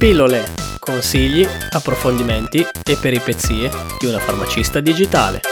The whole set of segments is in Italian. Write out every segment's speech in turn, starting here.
Pillole, consigli, approfondimenti e peripezie di una farmacista digitale.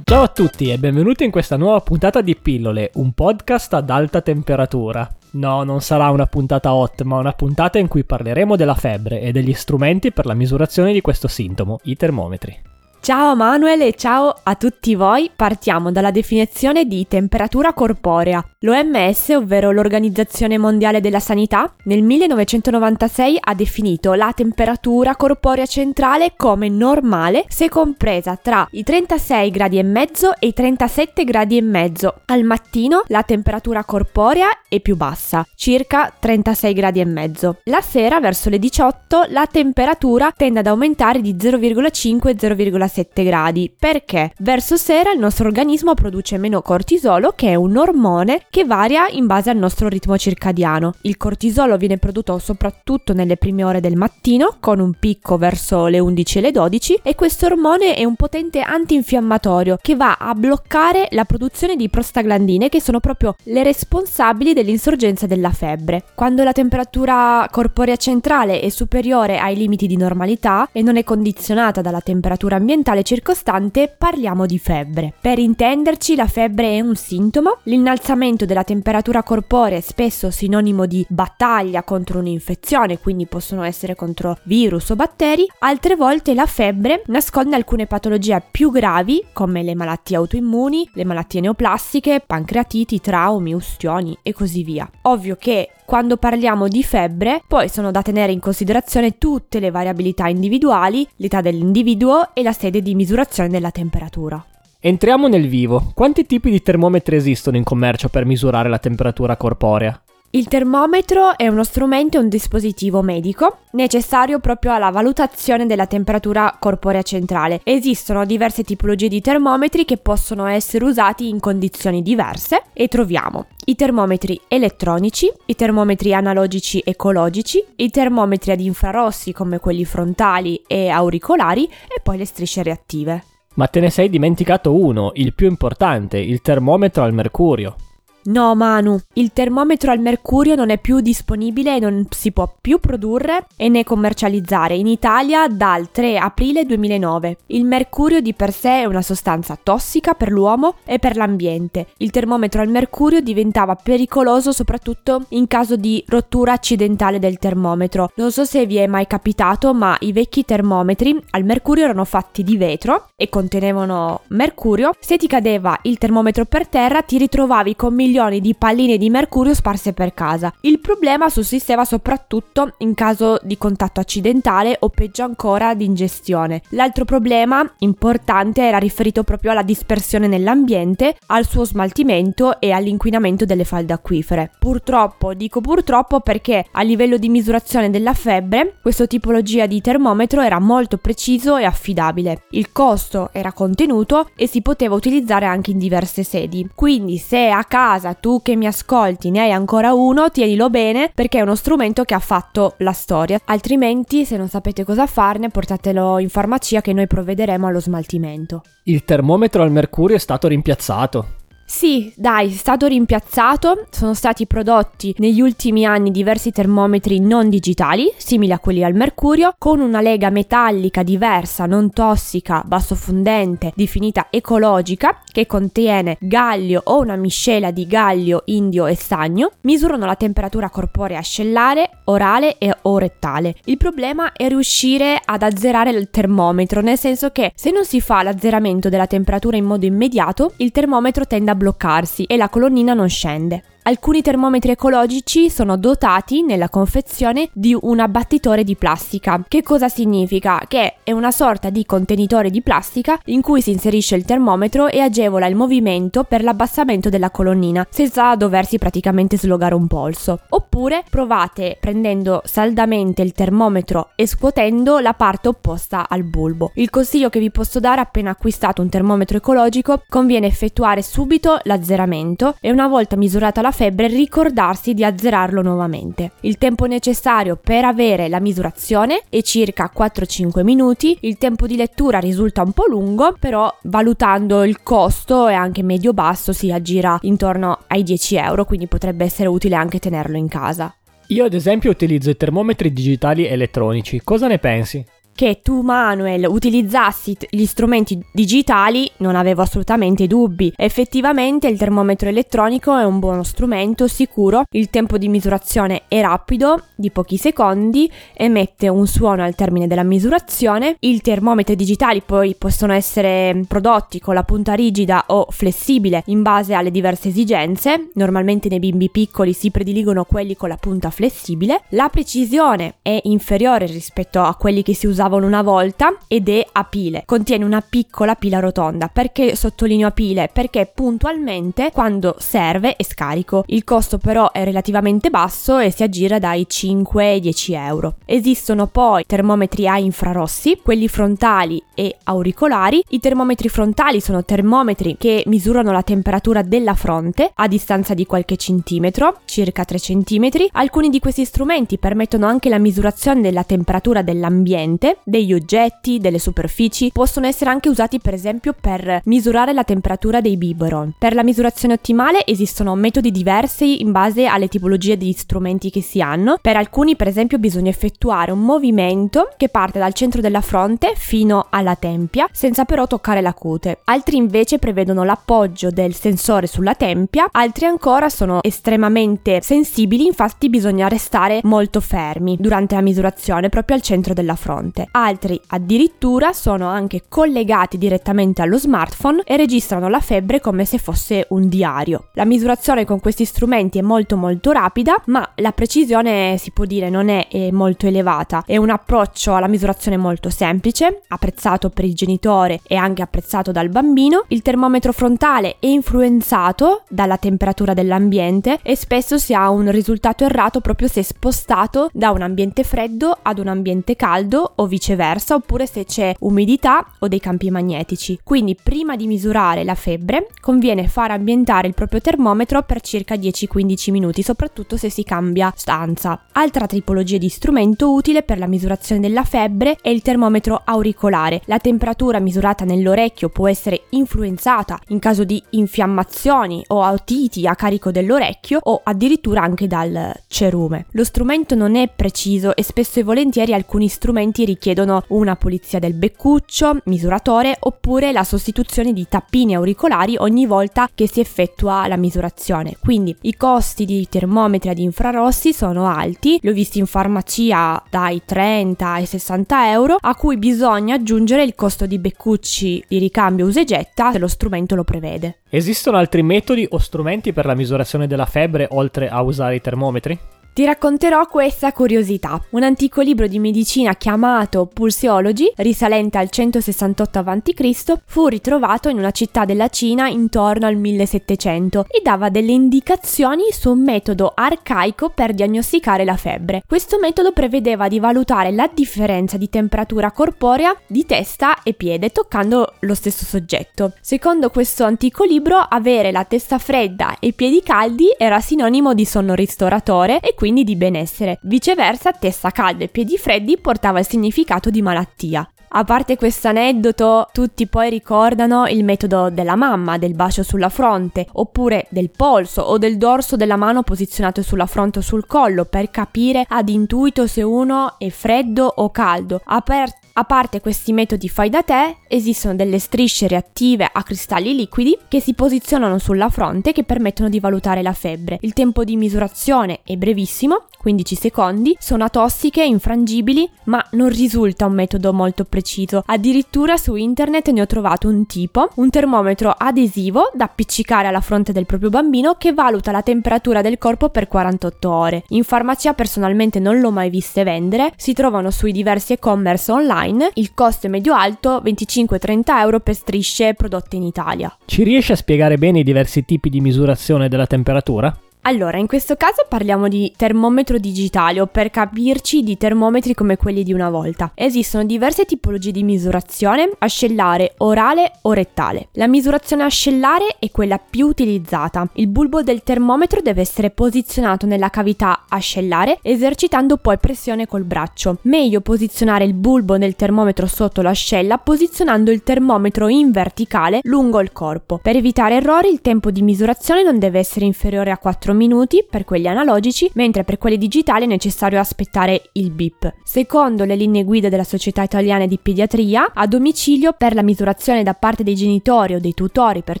Ciao a tutti e benvenuti in questa nuova puntata di Pillole, un podcast ad alta temperatura. No, non sarà una puntata hot, ma una puntata in cui parleremo della febbre e degli strumenti per la misurazione di questo sintomo, i termometri. Ciao Manuel e ciao a tutti voi. Partiamo dalla definizione di temperatura corporea. L'OMS, ovvero l'Organizzazione Mondiale della Sanità, nel 1996 ha definito la temperatura corporea centrale come normale se compresa tra i 36 gradi e mezzo e i 37 gradi e mezzo. Al mattino la temperatura corporea è più bassa, circa 36 gradi e mezzo. La sera verso le 18 la temperatura tende ad aumentare di 0,5-0,6 7 gradi perché verso sera il nostro organismo produce meno cortisolo che è un ormone che varia in base al nostro ritmo circadiano. Il cortisolo viene prodotto soprattutto nelle prime ore del mattino con un picco verso le 11 e le 12 e questo ormone è un potente antinfiammatorio che va a bloccare la produzione di prostaglandine che sono proprio le responsabili dell'insorgenza della febbre. Quando la temperatura corporea centrale è superiore ai limiti di normalità e non è condizionata dalla temperatura ambientale ambientale circostante parliamo di febbre. Per intenderci, la febbre è un sintomo, l'innalzamento della temperatura corporea è spesso sinonimo di battaglia contro un'infezione, quindi possono essere contro virus o batteri, altre volte la febbre nasconde alcune patologie più gravi come le malattie autoimmuni, le malattie neoplastiche, pancreatiti, traumi, ustioni e così via. Ovvio che quando parliamo di febbre, poi sono da tenere in considerazione tutte le variabilità individuali, l'età dell'individuo e la sede di misurazione della temperatura. Entriamo nel vivo. Quanti tipi di termometri esistono in commercio per misurare la temperatura corporea? Il termometro è uno strumento e un dispositivo medico necessario proprio alla valutazione della temperatura corporea centrale. Esistono diverse tipologie di termometri che possono essere usati in condizioni diverse e troviamo i termometri elettronici, i termometri analogici ecologici, i termometri ad infrarossi come quelli frontali e auricolari e poi le strisce reattive. Ma te ne sei dimenticato uno, il più importante, il termometro al mercurio. No Manu, il termometro al mercurio non è più disponibile e non si può più produrre e né commercializzare in Italia dal 3 aprile 2009. Il mercurio di per sé è una sostanza tossica per l'uomo e per l'ambiente. Il termometro al mercurio diventava pericoloso soprattutto in caso di rottura accidentale del termometro. Non so se vi è mai capitato, ma i vecchi termometri al mercurio erano fatti di vetro e contenevano mercurio. Se ti cadeva il termometro per terra ti ritrovavi con milioni milioni di palline di mercurio sparse per casa. Il problema sussisteva soprattutto in caso di contatto accidentale o peggio ancora di ingestione. L'altro problema importante era riferito proprio alla dispersione nell'ambiente, al suo smaltimento e all'inquinamento delle falde acquifere. Purtroppo, dico purtroppo perché a livello di misurazione della febbre, questa tipologia di termometro era molto preciso e affidabile. Il costo era contenuto e si poteva utilizzare anche in diverse sedi. Quindi se a casa casa, tu che mi ascolti, ne hai ancora uno, tienilo bene perché è uno strumento che ha fatto la storia. Altrimenti, se non sapete cosa farne, portatelo in farmacia che noi provvederemo allo smaltimento. Il termometro al mercurio è stato rimpiazzato. Sì, dai, è stato rimpiazzato, sono stati prodotti negli ultimi anni diversi termometri non digitali, simili a quelli al mercurio, con una lega metallica diversa, non tossica, bassofondente, definita ecologica, che contiene gallio o una miscela di gallio, indio e stagno, misurano la temperatura corporea ascellare, orale e o rettale. Il problema è riuscire ad azzerare il termometro, nel senso che se non si fa l'azzeramento della temperatura in modo immediato, il termometro tende a bloccarsi e la colonnina non scende. Alcuni termometri ecologici sono dotati nella confezione di un abbattitore di plastica. Che cosa significa? Che è una sorta di contenitore di plastica in cui si inserisce il termometro e agevola il movimento per l'abbassamento della colonnina senza doversi praticamente slogare un polso. Oppure provate prendendo saldamente il termometro e scuotendo la parte opposta al bulbo. Il consiglio che vi posso dare appena acquistato un termometro ecologico conviene effettuare subito l'azzeramento e una volta misurata la la febbre ricordarsi di azzerarlo nuovamente. Il tempo necessario per avere la misurazione è circa 4-5 minuti, il tempo di lettura risulta un po' lungo, però valutando il costo e anche medio-basso si aggira intorno ai 10 euro, quindi potrebbe essere utile anche tenerlo in casa. Io ad esempio utilizzo i termometri digitali elettronici, cosa ne pensi? Che tu Manuel utilizzassi gli strumenti digitali non avevo assolutamente dubbi. Effettivamente il termometro elettronico è un buono strumento sicuro, il tempo di misurazione è rapido, di pochi secondi, emette un suono al termine della misurazione. I termometri digitali poi possono essere prodotti con la punta rigida o flessibile in base alle diverse esigenze. Normalmente nei bimbi piccoli si prediligono quelli con la punta flessibile. La precisione è inferiore rispetto a quelli che si usavano usavano una volta ed è a pile. Contiene una piccola pila rotonda. Perché sottolineo a pile? Perché puntualmente quando serve è scarico. Il costo però è relativamente basso e si aggira dai 5 ai 10 euro. Esistono poi termometri a infrarossi, quelli frontali e auricolari. I termometri frontali sono termometri che misurano la temperatura della fronte a distanza di qualche centimetro, circa 3 centimetri. Alcuni di questi strumenti permettono anche la misurazione della temperatura dell'ambiente degli oggetti, delle superfici, possono essere anche usati per esempio per misurare la temperatura dei biberon. Per la misurazione ottimale esistono metodi diversi in base alle tipologie di strumenti che si hanno. Per alcuni per esempio bisogna effettuare un movimento che parte dal centro della fronte fino alla tempia senza però toccare la cute. Altri invece prevedono l'appoggio del sensore sulla tempia, altri ancora sono estremamente sensibili, infatti bisogna restare molto fermi durante la misurazione proprio al centro della fronte altri addirittura sono anche collegati direttamente allo smartphone e registrano la febbre come se fosse un diario. La misurazione con questi strumenti è molto molto rapida, ma la precisione si può dire non è, è molto elevata. È un approccio alla misurazione molto semplice, apprezzato per il genitore e anche apprezzato dal bambino. Il termometro frontale è influenzato dalla temperatura dell'ambiente e spesso si ha un risultato errato proprio se spostato da un ambiente freddo ad un ambiente caldo o viceversa, oppure se c'è umidità o dei campi magnetici. Quindi prima di misurare la febbre conviene far ambientare il proprio termometro per circa 10-15 minuti, soprattutto se si cambia stanza. Altra tipologia di strumento utile per la misurazione della febbre è il termometro auricolare. La temperatura misurata nell'orecchio può essere influenzata in caso di infiammazioni o otiti a carico dell'orecchio o addirittura anche dal cerume. Lo strumento non è preciso e spesso e volentieri alcuni strumenti richiedono richiedono una pulizia del beccuccio, misuratore oppure la sostituzione di tappini auricolari ogni volta che si effettua la misurazione. Quindi i costi di termometri ad infrarossi sono alti, li ho visti in farmacia dai 30 ai 60 euro, a cui bisogna aggiungere il costo di beccucci di ricambio usa e getta se lo strumento lo prevede. Esistono altri metodi o strumenti per la misurazione della febbre oltre a usare i termometri? Ti racconterò questa curiosità. Un antico libro di medicina chiamato Pulsiology, risalente al 168 a.C., fu ritrovato in una città della Cina intorno al 1700 e dava delle indicazioni su un metodo arcaico per diagnosticare la febbre. Questo metodo prevedeva di valutare la differenza di temperatura corporea di testa e piede toccando lo stesso soggetto. Secondo questo antico libro, avere la testa fredda e i piedi caldi era sinonimo di sonno ristoratore e quindi di benessere. Viceversa, testa calda e piedi freddi portava il significato di malattia. A parte questo aneddoto, tutti poi ricordano il metodo della mamma, del bacio sulla fronte, oppure del polso o del dorso della mano posizionato sulla fronte o sul collo per capire ad intuito se uno è freddo o caldo. Aper- a parte questi metodi fai da te, esistono delle strisce reattive a cristalli liquidi che si posizionano sulla fronte che permettono di valutare la febbre. Il tempo di misurazione è brevissimo, 15 secondi, sono atossiche, infrangibili, ma non risulta un metodo molto preciso. Addirittura su internet ne ho trovato un tipo, un termometro adesivo da appiccicare alla fronte del proprio bambino che valuta la temperatura del corpo per 48 ore. In farmacia personalmente non l'ho mai viste vendere, si trovano sui diversi e-commerce online, il costo è medio-alto 25-30 euro per strisce prodotte in Italia. Ci riesci a spiegare bene i diversi tipi di misurazione della temperatura? Allora, in questo caso parliamo di termometro digitale o per capirci di termometri come quelli di una volta. Esistono diverse tipologie di misurazione, ascellare, orale o rettale. La misurazione ascellare è quella più utilizzata. Il bulbo del termometro deve essere posizionato nella cavità ascellare esercitando poi pressione col braccio. Meglio posizionare il bulbo del termometro sotto l'ascella posizionando il termometro in verticale lungo il corpo. Per evitare errori il tempo di misurazione non deve essere inferiore a 4 4 minuti per quelli analogici, mentre per quelli digitali è necessario aspettare il BIP. Secondo le linee guida della Società Italiana di Pediatria, a domicilio per la misurazione da parte dei genitori o dei tutori per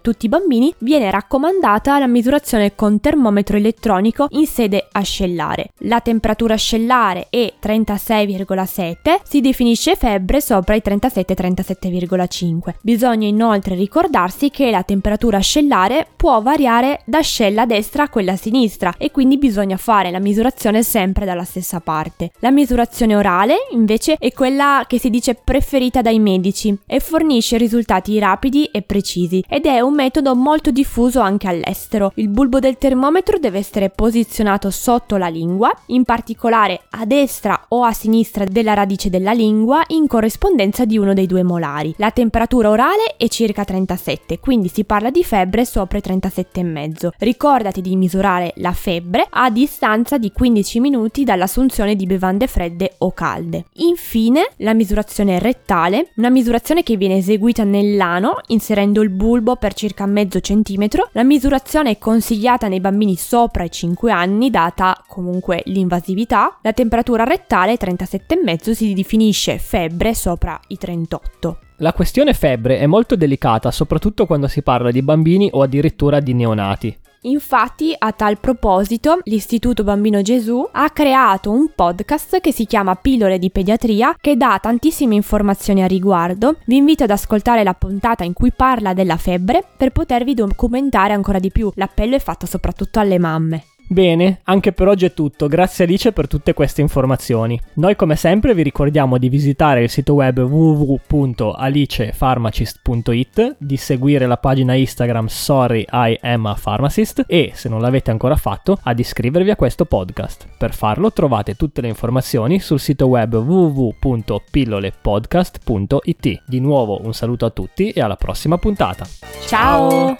tutti i bambini viene raccomandata la misurazione con termometro elettronico in sede ascellare. La temperatura ascellare è 36,7, si definisce febbre sopra i 37-37,5. Bisogna inoltre ricordarsi che la temperatura ascellare può variare da ascella destra a quella sinistra e quindi bisogna fare la misurazione sempre dalla stessa parte. La misurazione orale invece è quella che si dice preferita dai medici e fornisce risultati rapidi e precisi ed è un metodo molto diffuso anche all'estero. Il bulbo del termometro deve essere posizionato sotto la lingua, in particolare a destra o a sinistra della radice della lingua in corrispondenza di uno dei due molari. La temperatura orale è circa 37, quindi si parla di febbre sopra i 37,5. Ricordati di misurare misurare la febbre a distanza di 15 minuti dall'assunzione di bevande fredde o calde. Infine, la misurazione rettale, una misurazione che viene eseguita nell'ano inserendo il bulbo per circa mezzo centimetro. La misurazione è consigliata nei bambini sopra i 5 anni, data comunque l'invasività. La temperatura rettale 37,5 si definisce febbre sopra i 38. La questione febbre è molto delicata, soprattutto quando si parla di bambini o addirittura di neonati. Infatti, a tal proposito, l'Istituto Bambino Gesù ha creato un podcast che si chiama Pillole di Pediatria che dà tantissime informazioni a riguardo. Vi invito ad ascoltare la puntata in cui parla della febbre per potervi documentare ancora di più. L'appello è fatto soprattutto alle mamme. Bene, anche per oggi è tutto, grazie Alice per tutte queste informazioni. Noi come sempre vi ricordiamo di visitare il sito web www.alicepharmacist.it, di seguire la pagina Instagram Sorry I am a Pharmacist e, se non l'avete ancora fatto, ad iscrivervi a questo podcast. Per farlo trovate tutte le informazioni sul sito web www.pillolepodcast.it. Di nuovo un saluto a tutti e alla prossima puntata. Ciao!